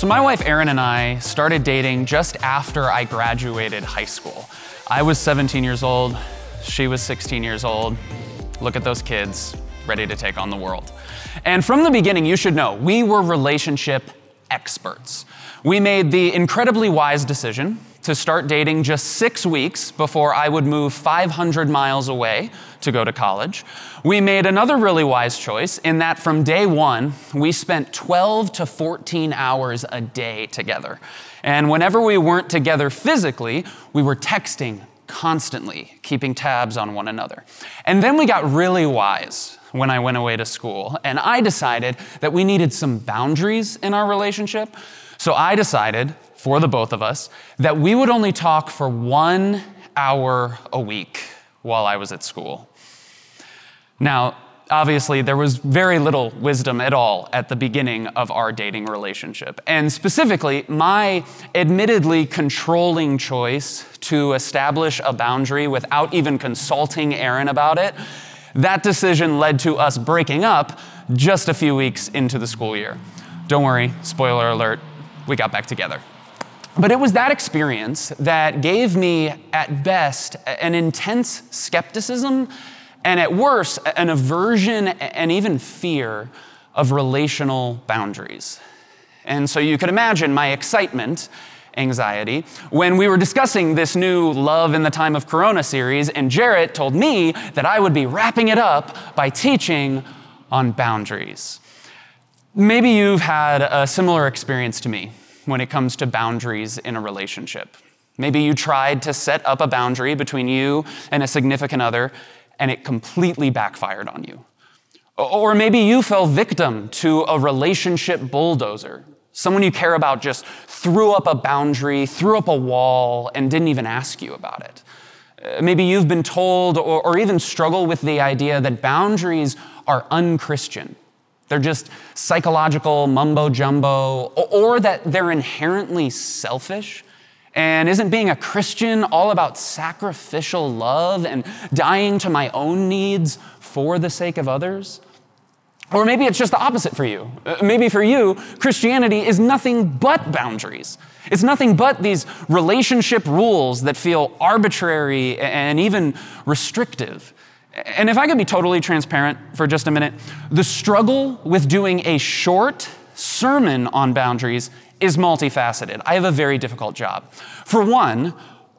So, my wife Erin and I started dating just after I graduated high school. I was 17 years old, she was 16 years old. Look at those kids, ready to take on the world. And from the beginning, you should know, we were relationship experts. We made the incredibly wise decision to start dating just six weeks before I would move 500 miles away to go to college. We made another really wise choice in that from day one, we spent 12 to 14 hours a day together. And whenever we weren't together physically, we were texting constantly, keeping tabs on one another. And then we got really wise when I went away to school, and I decided that we needed some boundaries in our relationship. So I decided for the both of us that we would only talk for one hour a week while I was at school. Now, obviously, there was very little wisdom at all at the beginning of our dating relationship. And specifically, my admittedly controlling choice to establish a boundary without even consulting Erin about it, that decision led to us breaking up just a few weeks into the school year. Don't worry, spoiler alert, we got back together. But it was that experience that gave me, at best, an intense skepticism and at worst, an aversion and even fear of relational boundaries. And so you could imagine my excitement, anxiety, when we were discussing this new Love in the Time of Corona series, and Jarrett told me that I would be wrapping it up by teaching on boundaries. Maybe you've had a similar experience to me when it comes to boundaries in a relationship. Maybe you tried to set up a boundary between you and a significant other, and it completely backfired on you. Or maybe you fell victim to a relationship bulldozer. Someone you care about just threw up a boundary, threw up a wall, and didn't even ask you about it. Uh, maybe you've been told or, or even struggle with the idea that boundaries are unchristian they're just psychological mumbo jumbo, or that they're inherently selfish. And isn't being a Christian all about sacrificial love and dying to my own needs for the sake of others? Or maybe it's just the opposite for you. Uh, maybe for you, Christianity is nothing but boundaries. It's nothing but these relationship rules that feel arbitrary and even restrictive. And if I could be totally transparent for just a minute, the struggle with doing a short sermon on boundaries is multifaceted. I have a very difficult job. For one,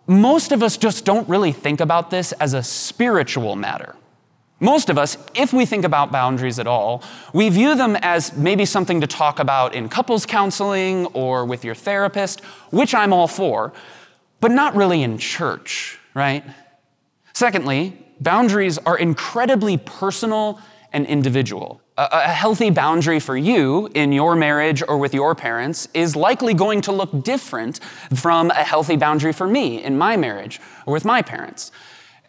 most of us just don't really think about this as a spiritual matter. Most of us, if we think about boundaries at all, we view them as maybe something to talk about in couples counseling or with your therapist, which I'm all for, but not really in church, right? Secondly, boundaries are incredibly personal and individual. A, healthy boundary for you in your marriage or with your parents is likely going to look different from a healthy boundary for me in my marriage or with my parents.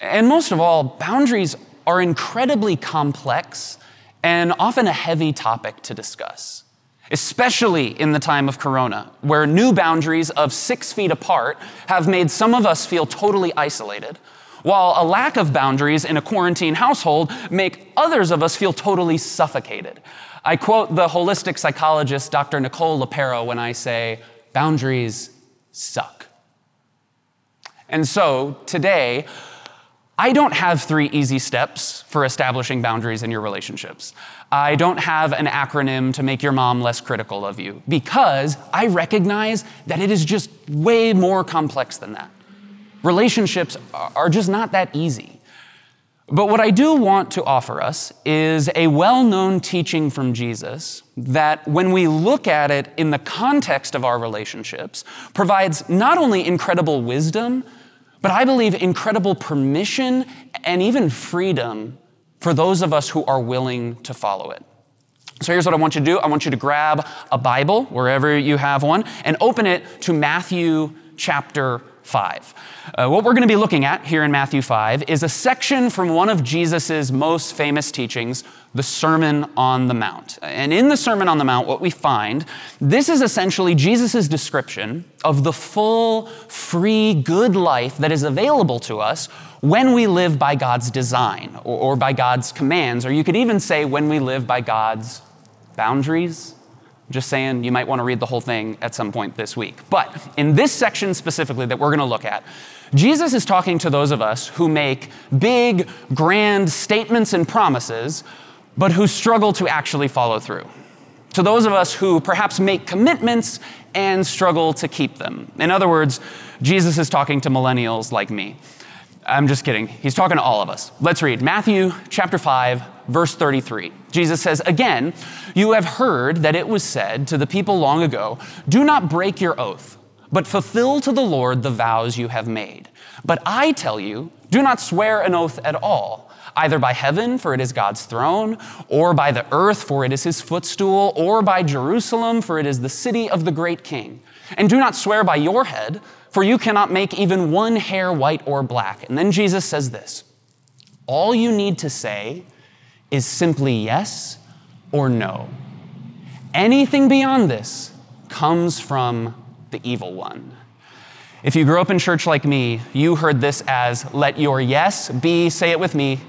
And most of all, boundaries are incredibly complex and often a heavy topic to discuss, especially in the time of Corona, where new boundaries of six feet apart have made some of us feel totally isolated while a lack of boundaries in a quarantine household make others of us feel totally suffocated. I quote the holistic psychologist Dr. Nicole LePera when I say, boundaries suck. And so today, I don't have three easy steps for establishing boundaries in your relationships. I don't have an acronym to make your mom less critical of you because I recognize that it is just way more complex than that. Relationships are just not that easy. But what I do want to offer us is a well known teaching from Jesus that, when we look at it in the context of our relationships, provides not only incredible wisdom, but I believe incredible permission and even freedom for those of us who are willing to follow it. So here's what I want you to do I want you to grab a Bible, wherever you have one, and open it to Matthew chapter 5. Uh, what we're going to be looking at here in Matthew 5 is a section from one of Jesus' most famous teachings, the Sermon on the Mount. And in the Sermon on the Mount, what we find, this is essentially Jesus' description of the full, free, good life that is available to us when we live by God's design or, or by God's commands, or you could even say when we live by God's boundaries Just saying, you might want to read the whole thing at some point this week. But in this section specifically that we're going to look at, Jesus is talking to those of us who make big, grand statements and promises, but who struggle to actually follow through. To those of us who perhaps make commitments and struggle to keep them. In other words, Jesus is talking to millennials like me. I'm just kidding. He's talking to all of us. Let's read Matthew chapter 5, verse 33. Jesus says, Again, you have heard that it was said to the people long ago, Do not break your oath, but fulfill to the Lord the vows you have made. But I tell you, do not swear an oath at all either by heaven, for it is God's throne, or by the earth, for it is his footstool, or by Jerusalem, for it is the city of the great king. And do not swear by your head, for you cannot make even one hair white or black. And then Jesus says this All you need to say is simply yes or no. Anything beyond this comes from the evil one. If you grew up in church like me, you heard this as let your yes be, say it with me,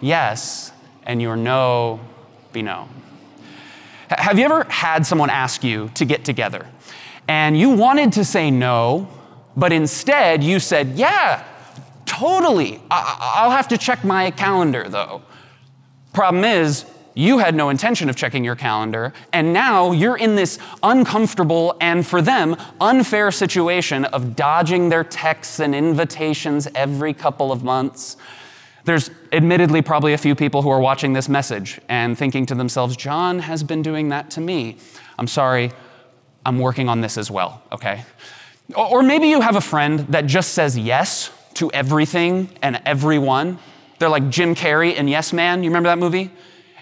yes, and your no be no. Have you ever had someone ask you to get together and you wanted to say no, but instead you said, Yeah, totally. I- will have to check my calendar though. Problem is, you had no intention of checking your calendar, and now you're in this uncomfortable and for them unfair situation of dodging their texts and invitations every couple of months. There's admittedly probably a few people who are watching this message and thinking to themselves, John has been doing that to me. I'm sorry, I'm working on this as well, okay? Or maybe you have a friend that just says yes to everything and everyone. They're like Jim Carrey in Yes Man. You remember that movie?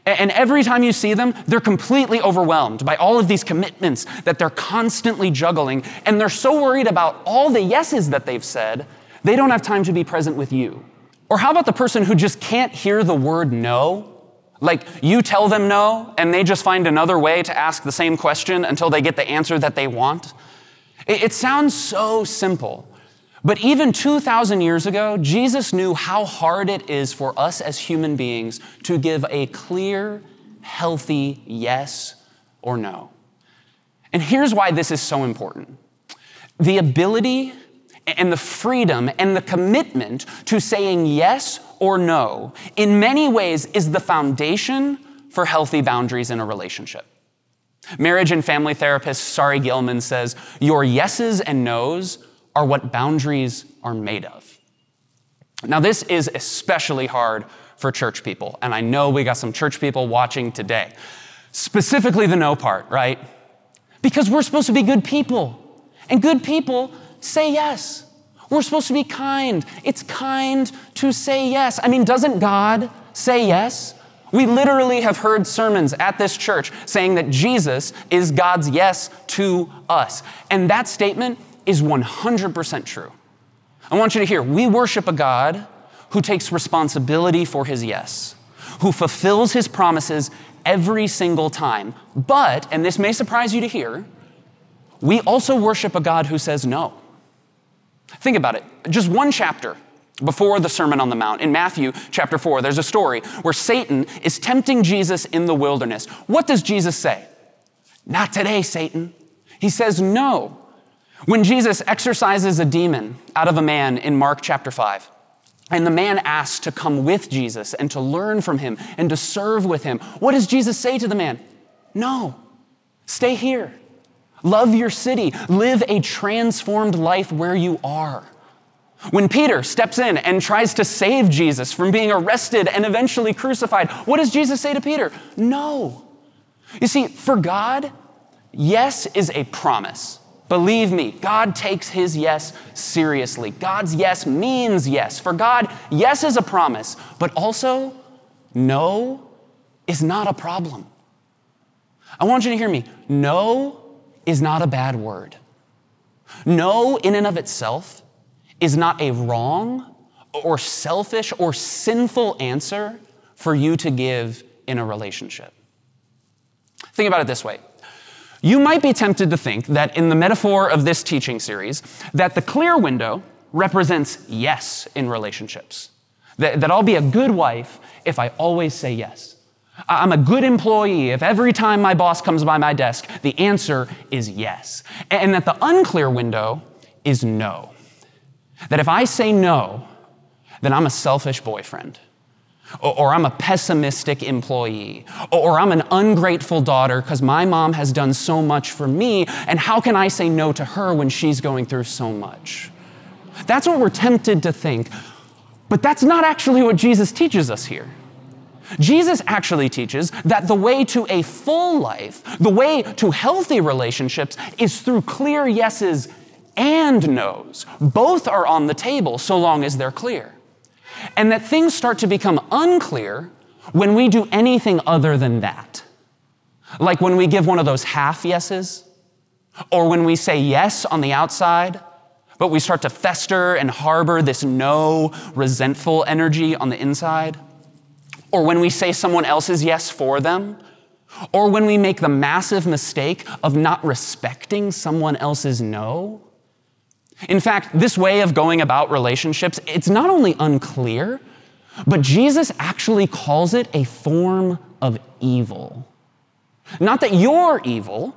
And every time you see them, they're completely overwhelmed by all of these commitments that they're constantly juggling. And they're so worried about all the yeses that they've said, they don't have time to be present with you. Or how about the person who just can't hear the word no? Like you tell them no, and they just find another way to ask the same question until they get the answer that they want? It, sounds so simple. But even 2,000 years ago, Jesus knew how hard it is for us as human beings to give a clear, healthy yes or no. And here's why this is so important the ability and the freedom and the commitment to saying yes or no, in many ways, is the foundation for healthy boundaries in a relationship. Marriage and family therapist Sari Gilman says, Your yeses and nos are what boundaries are made of. Now, this is especially hard for church people, and I know we got some church people watching today. Specifically, the no part, right? Because we're supposed to be good people, and good people say yes. We're supposed to be kind. It's kind to say yes. I mean, doesn't God say yes? We literally have heard sermons at this church saying that Jesus is God's yes to us. And that statement is 100% true. I want you to hear we worship a God who takes responsibility for his yes, who fulfills his promises every single time. But, and this may surprise you to hear, we also worship a God who says no. Think about it. Just one chapter before the Sermon on the Mount, in Matthew chapter 4, there's a story where Satan is tempting Jesus in the wilderness. What does Jesus say? Not today, Satan. He says no. When Jesus exorcises a demon out of a man in Mark chapter 5, and the man asks to come with Jesus and to learn from him and to serve with him, what does Jesus say to the man? No, stay here. Love your city. Live a transformed life where you are. When Peter steps in and tries to save Jesus from being arrested and eventually crucified, what does Jesus say to Peter? No. You see, for God, yes is a promise. Believe me, God takes his yes seriously. God's yes means yes. For God, yes is a promise, but also no is not a problem. I want you to hear me. No is not a bad word. No, in and of itself, is not a wrong or selfish or sinful answer for you to give in a relationship. Think about it this way. You might be tempted to think that in the metaphor of this teaching series, that the clear window represents yes in relationships. That, that I'll be a good wife if I always say yes. I'm a good employee if every time my boss comes by my desk, the answer is yes. And that the unclear window is no. That if I say no, then I'm a selfish boyfriend, or, I'm a pessimistic employee, or I'm an ungrateful daughter because my mom has done so much for me, and how can I say no to her when she's going through so much? That's what we're tempted to think, but that's not actually what Jesus teaches us here. Jesus actually teaches that the way to a full life, the way to healthy relationships, is through clear yeses and no's. Both are on the table so long as they're clear. And that things start to become unclear when we do anything other than that. Like when we give one of those half yeses, or when we say yes on the outside, but we start to fester and harbor this no resentful energy on the inside or when we say someone else's yes for them, or when we make the massive mistake of not respecting someone else's no. In fact, this way of going about relationships, it's not only unclear, but Jesus actually calls it a form of evil. Not that you're evil,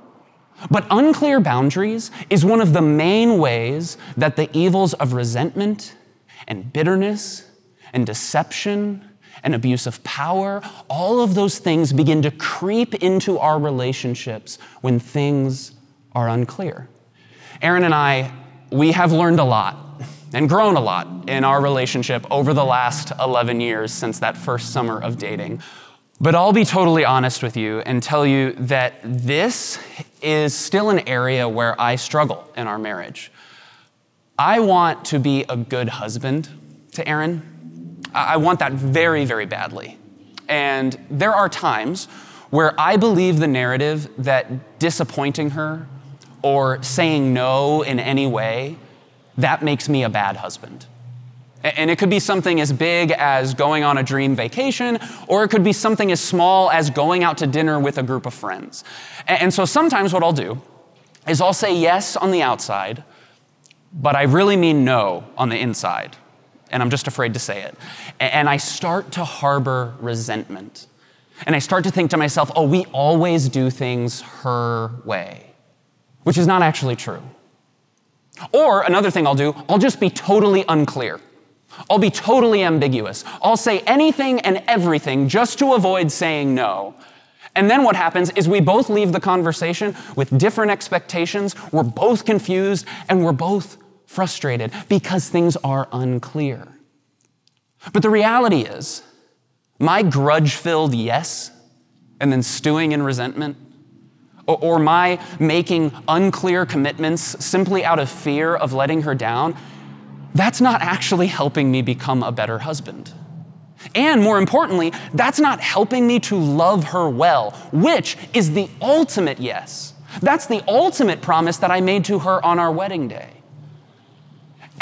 but unclear boundaries is one of the main ways that the evils of resentment and bitterness and deception and abuse of power, all of those things begin to creep into our relationships when things are unclear. Erin and I, we have learned a lot and grown a lot in our relationship over the last 11 years since that first summer of dating. But I'll be totally honest with you and tell you that this is still an area where I struggle in our marriage. I want to be a good husband to Erin. I want that very, very badly. And there are times where I believe the narrative that disappointing her or saying no in any way, that makes me a bad husband. And it could be something as big as going on a dream vacation, or it could be something as small as going out to dinner with a group of friends. And so sometimes what I'll do is I'll say yes on the outside, but I really mean no on the inside and I'm just afraid to say it. And I start to harbor resentment. And I start to think to myself, oh, we always do things her way, which is not actually true. Or another thing I'll do, I'll just be totally unclear. I'll be totally ambiguous. I'll say anything and everything just to avoid saying no. And then what happens is we both leave the conversation with different expectations, we're both confused, and we're both frustrated because things are unclear. But the reality is, my grudge filled yes and then stewing in resentment, or, or, my making unclear commitments simply out of fear of letting her down, that's not actually helping me become a better husband. And more importantly, that's not helping me to love her well, which is the ultimate yes. That's the ultimate promise that I made to her on our wedding day.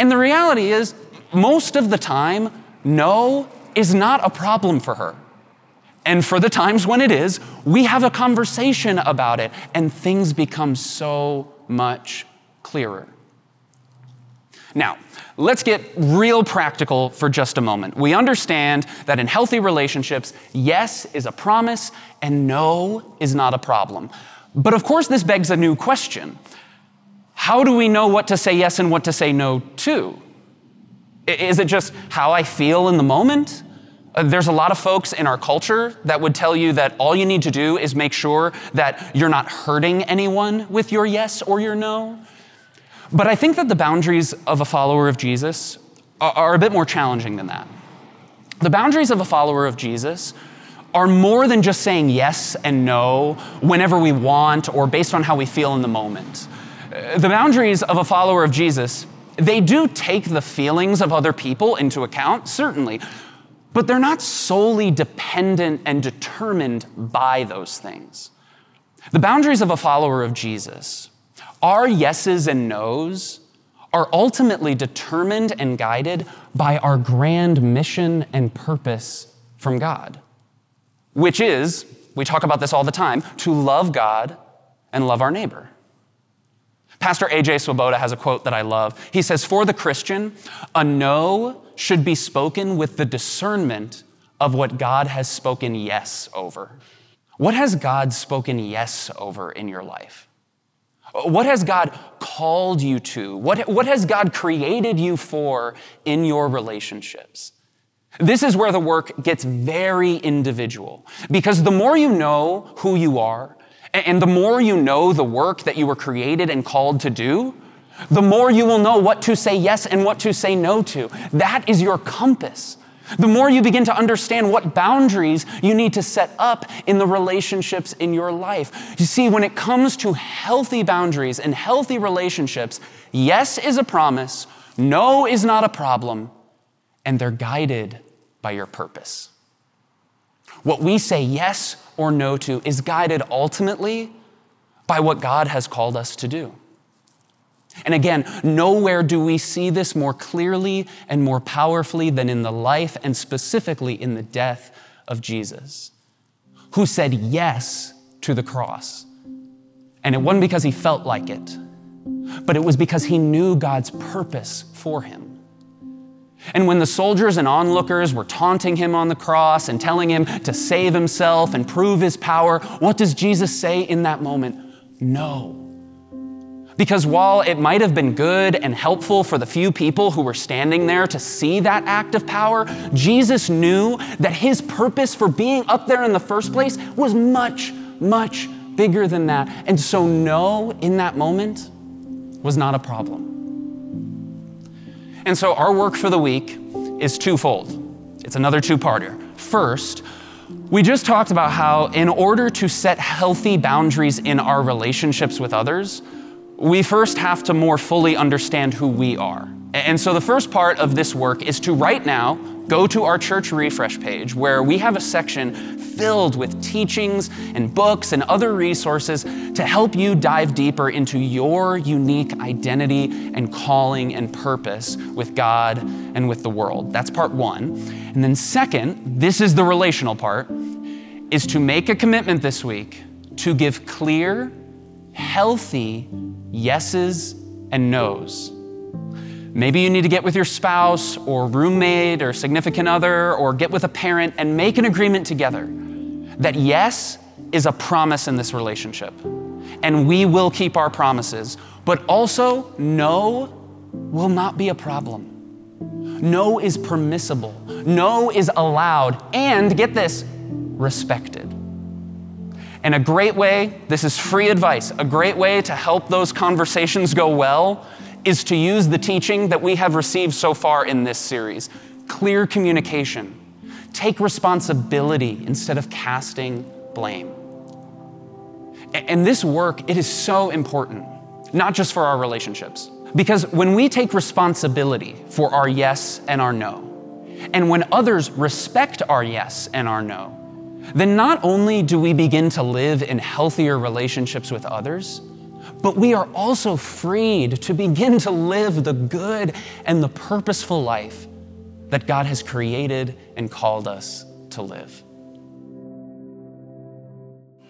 And the reality is, most of the time, no is not a problem for her. And for the times when it is, we have a conversation about it, and things become so much clearer. Now, let's get real practical for just a moment. We understand that in healthy relationships, yes is a promise and no is not a problem. But of course, this begs a new question how do we know what to say yes and what to say no to? Is it just how I feel in the moment? Uh, there's a lot of folks in our culture that would tell you that all you need to do is make sure that you're not hurting anyone with your yes or your no. But I think that the boundaries of a follower of Jesus are a bit more challenging than that. The boundaries of a follower of Jesus are more than just saying yes and no whenever we want or based on how we feel in the moment the boundaries of a follower of Jesus, they do take the feelings of other people into account, certainly, but they're not solely dependent and determined by those things. The boundaries of a follower of Jesus, our yeses and nos, are ultimately determined and guided by our grand mission and purpose from God, which is, we talk about this all the time, to love God and love our neighbor. Pastor A.J. Swoboda has a quote that I love. He says, For the Christian, a no should be spoken with the discernment of what God has spoken yes over. What has God spoken yes over in your life? What has God called you to? What, what has God created you for in your relationships? This is where the work gets very individual because the more you know who you are and the more you know the work that you were created and called to do, the more you will know what to say yes and what to say no to. That is your compass. The more you begin to understand what boundaries you need to set up in the relationships in your life. You see, when it comes to healthy boundaries and healthy relationships, yes is a promise, no is not a problem, and they're guided by your purpose. What we say yes or no to is guided ultimately by what God has called us to do. And again, nowhere do we see this more clearly and more powerfully than in the life and specifically in the death of Jesus, who said yes to the cross. And it wasn't because he felt like it, but it was because he knew God's purpose for him. And when the soldiers and onlookers were taunting him on the cross and telling him to save himself and prove his power, what does Jesus say in that moment? No. Because while it might have been good and helpful for the few people who were standing there to see that act of power, Jesus knew that his purpose for being up there in the first place was much, much bigger than that. And so, no, in that moment, was not a problem. And so, our work for the week is twofold. It's another two parter. First, we just talked about how, in order to set healthy boundaries in our relationships with others, we first have to more fully understand who we are. And so the first part of this work is to right now go to our church refresh page where we have a section filled with teachings and books and other resources to help you dive deeper into your unique identity and calling and purpose with God and with the world. That's part one. And then, second, this is the relational part, is to make a commitment this week to give clear, healthy yeses and nos. Maybe you need to get with your spouse or roommate or significant other or get with a parent and make an agreement together that yes is a promise in this relationship and we will keep our promises, but also no will not be a problem. No is permissible, no is allowed, and get this, respected. And a great way, this is free advice, a great way to help those conversations go well is to use the teaching that we have received so far in this series clear communication. Take responsibility instead of casting blame. And this work, it is so important, not just for our relationships. Because when we take responsibility for our yes and our no, and when others respect our yes and our no, then not only do we begin to live in healthier relationships with others, but we are also freed to begin to live the good and the purposeful life that God has created and called us to live.